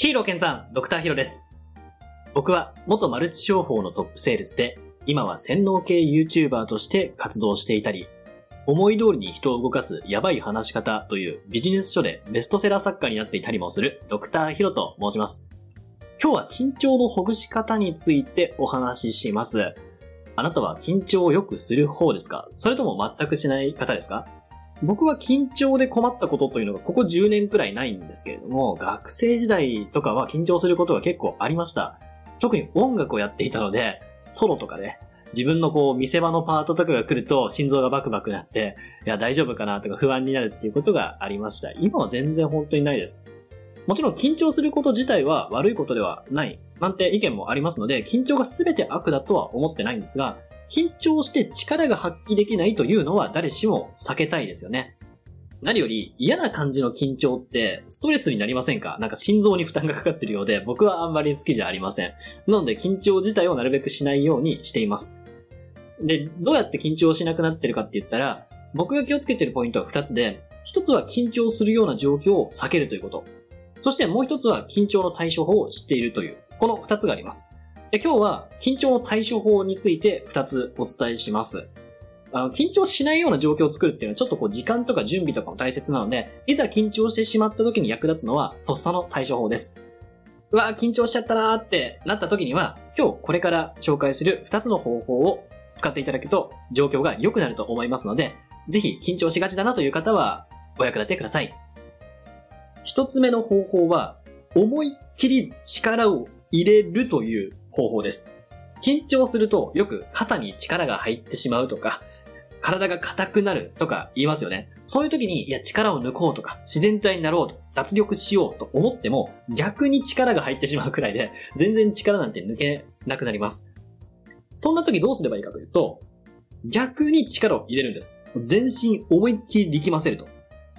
ヒーローケンさん、ドクターヒロです。僕は元マルチ商法のトップセールスで、今は洗脳系 YouTuber として活動していたり、思い通りに人を動かすやばい話し方というビジネス書でベストセラー作家になっていたりもするドクターヒロと申します。今日は緊張のほぐし方についてお話しします。あなたは緊張をよくする方ですか？それとも全くしない方ですか？僕は緊張で困ったことというのがここ10年くらいないんですけれども、学生時代とかは緊張することが結構ありました。特に音楽をやっていたので、ソロとかね、自分のこう見せ場のパートとかが来ると心臓がバクバクなって、いや大丈夫かなとか不安になるっていうことがありました。今は全然本当にないです。もちろん緊張すること自体は悪いことではない、なんて意見もありますので、緊張が全て悪だとは思ってないんですが、緊張して力が発揮できないというのは誰しも避けたいですよね。何より嫌な感じの緊張ってストレスになりませんか？なんか心臓に負担がかかってるようで僕はあんまり好きじゃありません。なので緊張自体をなるべくしないようにしています。で、どうやって緊張しなくなってるかって言ったら、僕が気をつけてるポイントは2つで、1つは緊張するような状況を避けるということ。そしてもう1つは緊張の対処法を知っているという、この2つがあります。で今日は緊張の対処法について2つお伝えします。あの緊張しないような状況を作るっていうのはちょっとこう時間とか準備とかも大切なので、いざ緊張してしまった時に役立つのはとっさの対処法です。うわー緊張しちゃったなーってなった時には、今日これから紹介する2つの方法を使っていただくと状況が良くなると思いますので、ぜひ緊張しがちだなという方はお役立てください。一つ目の方法は、思いっきり力を入れるという方法です。緊張するとよく肩に力が入ってしまうとか、体が硬くなるとか言いますよね。そういう時に、いや、力を抜こうとか、自然体になろうと、脱力しようと思っても、逆に力が入ってしまうくらいで、全然力なんて抜けなくなります。そんな時どうすればいいかというと、逆に力を入れるんです。全身思いっきり力ませると。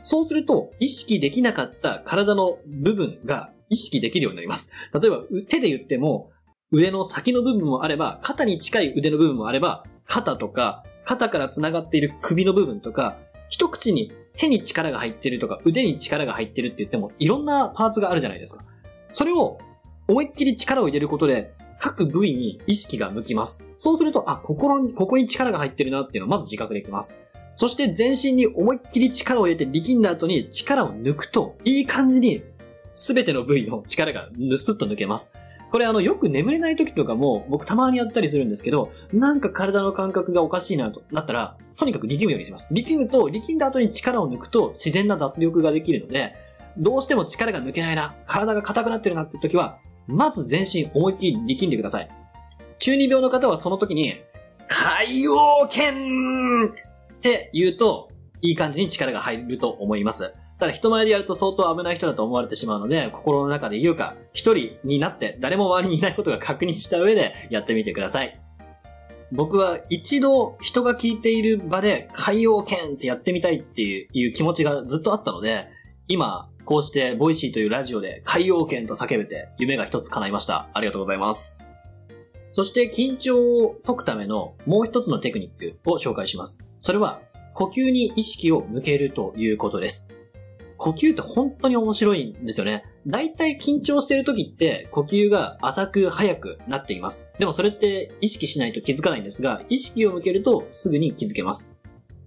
そうすると、意識できなかった体の部分が意識できるようになります。例えば、手で言っても、腕の先の部分もあれば、肩に近い腕の部分もあれば、肩とか、肩から繋がっている首の部分とか、一口に手に力が入ってるとか、腕に力が入ってるって言っても、いろんなパーツがあるじゃないですか。それを、思いっきり力を入れることで、各部位に意識が向きます。そうすると、あ、心に、ここに力が入ってるなっていうのをまず自覚できます。そして全身に思いっきり力を入れて力んだ後に力を抜くと、いい感じに全ての部位の力がぬすっと抜けます。これあの、よく眠れない時とかも、僕たまにやったりするんですけど、なんか体の感覚がおかしいなとなったら、とにかく力むようにします。力むと、力んだ後に力を抜くと、自然な脱力ができるので、どうしても力が抜けないな、体が硬くなってるなって時は、まず全身思いっきり力んでください。中二病の方はその時に、海王剣って言うと、いい感じに力が入ると思います。ただ人前でやると相当危ない人だと思われてしまうので、心の中で言うか、一人になって誰も周りにいないことが確認した上でやってみてください。僕は一度人が聞いている場で海洋剣ってやってみたいっていう気持ちがずっとあったので、今、こうして Voicy というラジオで海洋剣と叫べて夢が一つ叶いました。ありがとうございます。そして緊張を解くためのもう一つのテクニックを紹介します。それは呼吸に意識を向けるということです。呼吸って本当に面白いんですよね。だいたい緊張してる時って呼吸が浅く速くなっています。でもそれって意識しないと気づかないんですが、意識を向けるとすぐに気づけます。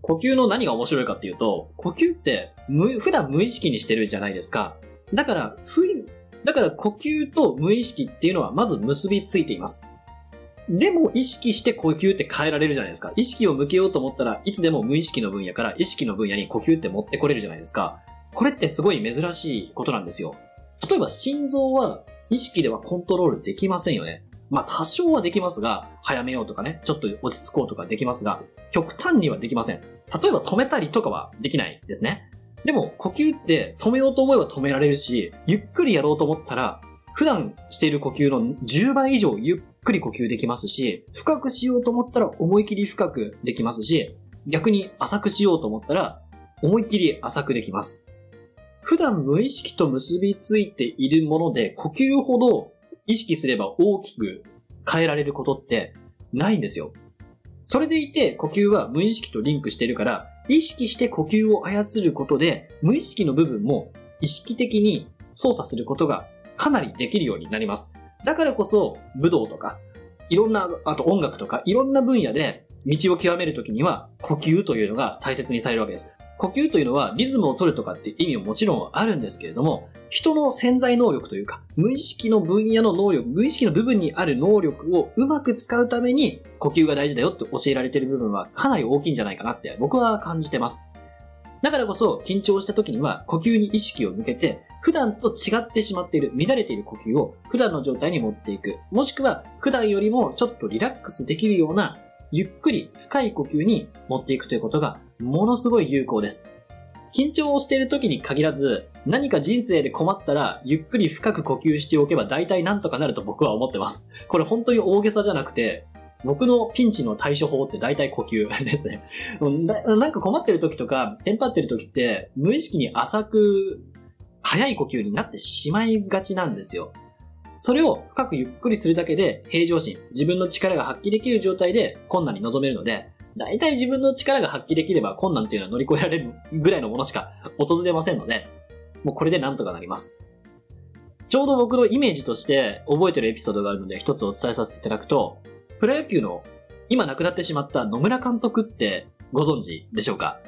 呼吸の何が面白いかっていうと、呼吸って普段無意識にしてるじゃないですか。だから、ふいだから呼吸と無意識っていうのはまず結びついています。でも意識して呼吸って変えられるじゃないですか。意識を向けようと思ったらいつでも無意識の分野から意識の分野に呼吸って持ってこれるじゃないですか。これってすごい珍しいことなんですよ。例えば心臓は意識ではコントロールできませんよね。まあ多少はできますが、早めようとかね、ちょっと落ち着こうとかできますが、極端にはできません。例えば止めたりとかはできないですね。でも呼吸って止めようと思えば止められるし、ゆっくりやろうと思ったら、普段している呼吸の10倍以上ゆっくり呼吸できますし、深くしようと思ったら思い切り深くできますし、逆に浅くしようと思ったら思いっきり浅くできます。普段無意識と結びついているもので呼吸ほど意識すれば大きく変えられることってないんですよ。それでいて呼吸は無意識とリンクしているから、意識して呼吸を操ることで無意識の部分も意識的に操作することがかなりできるようになります。だからこそ、武道とか、いろんな、あと音楽とか、いろんな分野で道を極めるときには、呼吸というのが大切にされるわけです。呼吸というのはリズムを取るとかっていう意味ももちろんあるんですけれども、人の潜在能力というか、無意識の分野の能力、無意識の部分にある能力をうまく使うために呼吸が大事だよって教えられている部分はかなり大きいんじゃないかなって僕は感じてます。だからこそ緊張した時には呼吸に意識を向けて普段と違ってしまっている、乱れている呼吸を普段の状態に持っていく。もしくは普段よりもちょっとリラックスできるようなゆっくり深い呼吸に持っていくということがものすごい有効です。緊張をしている時に限らず、何か人生で困ったら、ゆっくり深く呼吸しておけば大体なんとかなると僕は思ってます。これ本当に大げさじゃなくて、僕のピンチの対処法って大体呼吸 ですね。なんか困ってる時とか、テンパってる時って、無意識に浅く、早い呼吸になってしまいがちなんですよ。それを深くゆっくりするだけで平常心、自分の力が発揮できる状態で困難に臨めるので、大体自分の力が発揮できれば困難っていうのは乗り越えられるぐらいのものしか訪れませんので、もうこれでなんとかなります。ちょうど僕のイメージとして覚えてるエピソードがあるので一つお伝えさせていただくと、プロ野球の今亡くなってしまった野村監督ってご存知でしょうか？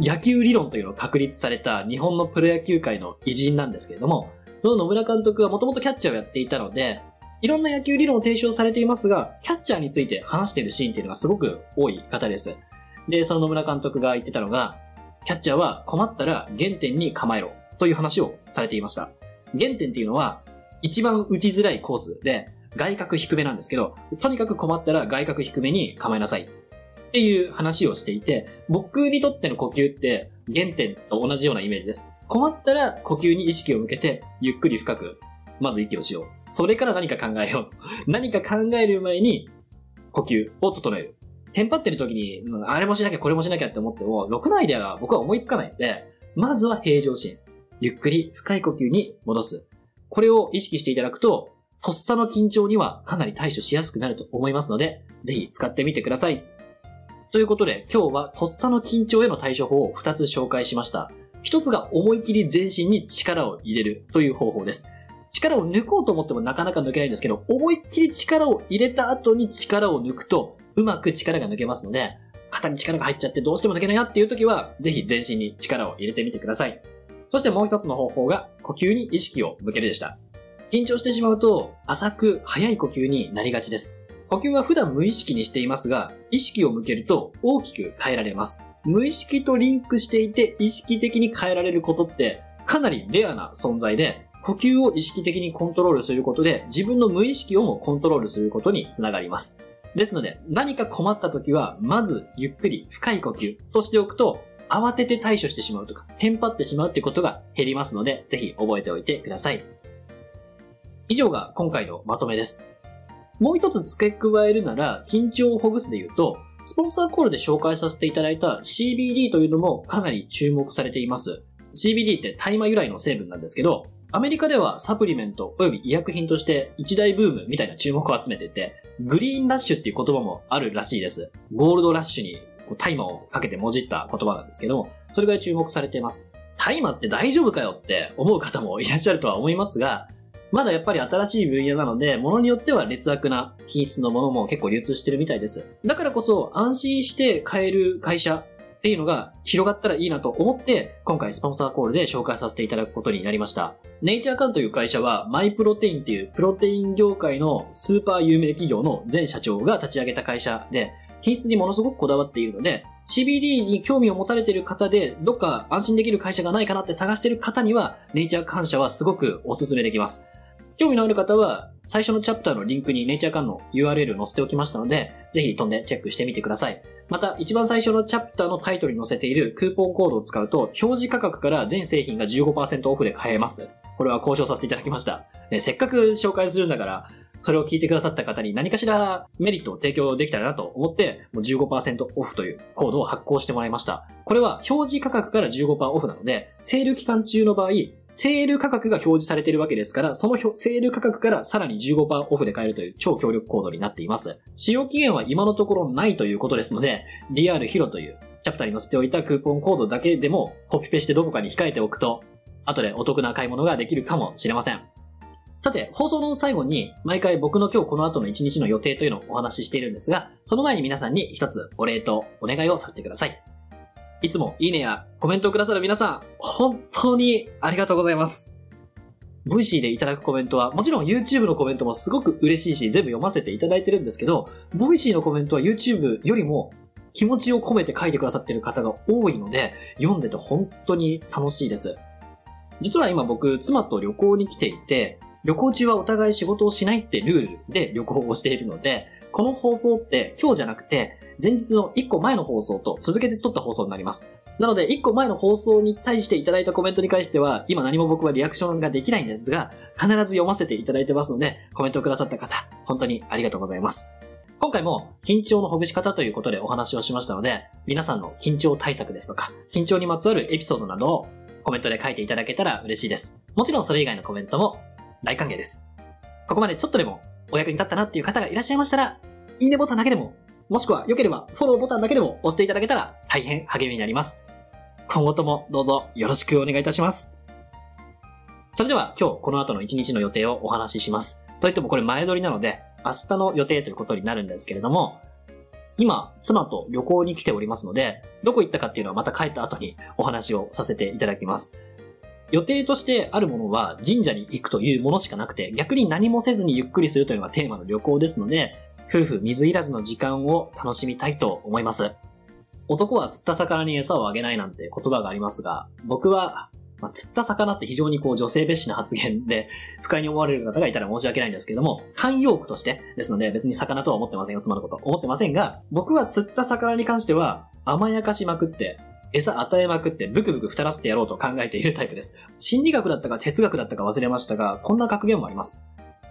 野球理論というのを確立された日本のプロ野球界の偉人なんですけれども、その野村監督はもともとキャッチャーをやっていたので、いろんな野球理論を提唱されていますが、キャッチャーについて話しているシーンっていうのがすごく多い方です。で、その野村監督が言ってたのが、キャッチャーは困ったら原点に構えろという話をされていました。原点っていうのは、一番打ちづらいコースで、外角低めなんですけど、とにかく困ったら外角低めに構えなさいっていう話をしていて、僕にとっての呼吸って原点と同じようなイメージです。困ったら呼吸に意識を向けて、ゆっくり深く、まず息をしよう。それから何か考えよう。何か考える前に、呼吸を整える。テンパってる時に、あれもしなきゃこれもしなきゃって思っても、ろくなアイデアが僕は思いつかないので、まずは平常心。ゆっくり深い呼吸に戻す。これを意識していただくと、とっさの緊張にはかなり対処しやすくなると思いますので、ぜひ使ってみてください。ということで、今日はとっさの緊張への対処法を2つ紹介しました。1つが思い切り全身に力を入れるという方法です。力を抜こうと思ってもなかなか抜けないんですけど、思いっきり力を入れた後に力を抜くと、うまく力が抜けますので、肩に力が入っちゃってどうしても抜けないなっていう時は、ぜひ全身に力を入れてみてください。そしてもう一つの方法が、呼吸に意識を向けるでした。緊張してしまうと、浅く速い呼吸になりがちです。呼吸は普段無意識にしていますが、意識を向けると大きく変えられます。無意識とリンクしていて意識的に変えられることってかなりレアな存在で、呼吸を意識的にコントロールすることで自分の無意識をもコントロールすることにつながります。ですので、何か困った時は、まずゆっくり深い呼吸としておくと、慌てて対処してしまうとか、テンパってしまうってことが減りますので、ぜひ覚えておいてください。以上が今回のまとめです。もう一つ付け加えるなら、緊張をほぐすで言うと、スポンサーコールで紹介させていただいた CBD というのもかなり注目されています。CBD って大麻由来の成分なんですけど、アメリカではサプリメント及び医薬品として一大ブームみたいな注目を集めていて、グリーンラッシュっていう言葉もあるらしいです。ゴールドラッシュに大麻をかけてもじった言葉なんですけども、それぐらい注目されています。大麻って大丈夫かよって思う方もいらっしゃるとは思いますが、まだやっぱり新しい分野なので、物によっては劣悪な品質のものも結構流通してるみたいです。だからこそ安心して買える会社っていうのが広がったらいいなと思って、今回スポンサーコールで紹介させていただくことになりました。ネイチャーカンという会社は、マイプロテインっていうプロテイン業界のスーパー有名企業の前社長が立ち上げた会社で、品質にものすごくこだわっているので、CBD に興味を持たれている方で、どっか安心できる会社がないかなって探している方には、ネイチャー感謝はすごくお勧めできます。興味のある方は、最初のチャプターのリンクにネイチャーカンの URL 載せておきましたので、ぜひ飛んでチェックしてみてください。また、一番最初のチャプターのタイトルに載せているクーポンコードを使うと、表示価格から全製品が15%オフで買えます。これは交渉させていただきました。ね、せっかく紹介するんだから、それを聞いてくださった方に何かしらメリットを提供できたらなと思って、もう15%オフというコードを発行してもらいました。これは表示価格から15%オフなので、セール期間中の場合、セール価格が表示されているわけですから、そのセール価格からさらに15%オフで買えるという超強力コードになっています。使用期限は今のところないということですので、リアルヒロというチャプターに載せておいたクーポンコードだけでもコピペしてどこかに控えておくと、後でお得な買い物ができるかもしれません。さて、放送の最後に毎回僕の今日この後の一日の予定というのをお話ししているんですが、その前に皆さんに一つお礼とお願いをさせてください。いつもいいねやコメントをくださる皆さん、本当にありがとうございます。 Voicy でいただくコメントは、もちろん YouTube のコメントもすごく嬉しいし、全部読ませていただいてるんですけど、 Voicy のコメントは YouTube よりも気持ちを込めて書いてくださってる方が多いので、読んでて本当に楽しいです。実は今僕、妻と旅行に来ていて、旅行中はお互い仕事をしないってルールで旅行をしているので、この放送って今日じゃなくて、前日の1個前の放送と続けて撮った放送になります。なので、1個前の放送に対していただいたコメントに関しては、今何も僕はリアクションができないんですが、必ず読ませていただいてますので、コメントをくださった方、本当にありがとうございます。今回も緊張のほぐし方ということでお話をしましたので、皆さんの緊張対策ですとか、緊張にまつわるエピソードなどをコメントで書いていただけたら嬉しいです。もちろんそれ以外のコメントも大歓迎です。ここまでちょっとでもお役に立ったなっていう方がいらっしゃいましたら、いいねボタンだけでも、もしくは良ければフォローボタンだけでも押していただけたら大変励みになります。今後ともどうぞよろしくお願いいたします。それでは今日この後の一日の予定をお話しします。といってもこれ前撮りなので明日の予定ということになるんですけれども、今、妻と旅行に来ておりますので、どこ行ったかっていうのはまた帰った後にお話をさせていただきます。予定としてあるものは神社に行くというものしかなくて、逆に何もせずにゆっくりするというのがテーマの旅行ですので、夫婦水いらずの時間を楽しみたいと思います。男は釣った魚に餌をあげないなんて言葉がありますが、僕は、まあ、釣った魚って非常にこう女性蔑視な発言で 不快に思われる方がいたら申し訳ないんですけども、慣用句としてですので別に魚とは思ってませんよ、妻のこと。思ってませんが、僕は釣った魚に関しては甘やかしまくって、餌与えまくってブクブク太らせてやろうと考えているタイプです。心理学だったか哲学だったか忘れましたが、こんな格言もあります。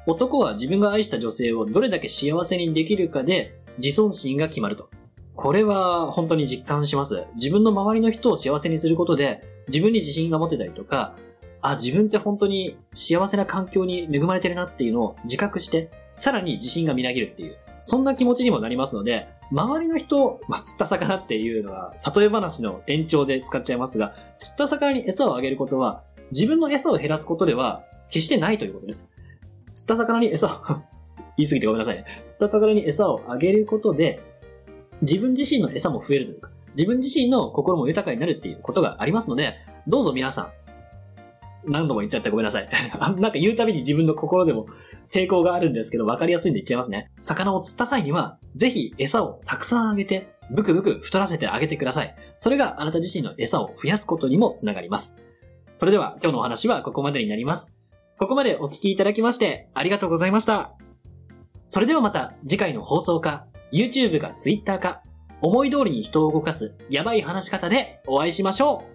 男は自分が愛した女性をどれだけ幸せにできるかで自尊心が決まると。これは本当に実感します。自分の周りの人を幸せにすることで、自分に自信が持てたりとか、あ、自分って本当に幸せな環境に恵まれてるなっていうのを自覚して、さらに自信がみなぎるっていう、そんな気持ちにもなりますので、周りの人、まあ、釣った魚っていうのは、例え話の延長で使っちゃいますが、釣った魚に餌をあげることは、自分の餌を減らすことでは、決してないということです。釣った魚に餌を 言い過ぎてごめんなさいね。釣った魚に餌をあげることで、自分自身の餌も増えるというか、自分自身の心も豊かになるっていうことがありますので、どうぞ皆さん、何度も言っちゃってごめんなさい。なんか言うたびに自分の心でも抵抗があるんですけど、分かりやすいんで言っちゃいますね。魚を釣った際には、ぜひ餌をたくさんあげて、ブクブク太らせてあげてください。それがあなた自身の餌を増やすことにもつながります。それでは今日のお話はここまでになります。ここまでお聞きいただきましてありがとうございました。それではまた次回の放送か、YouTube か Twitter か、思い通りに人を動かすやばい話し方でお会いしましょう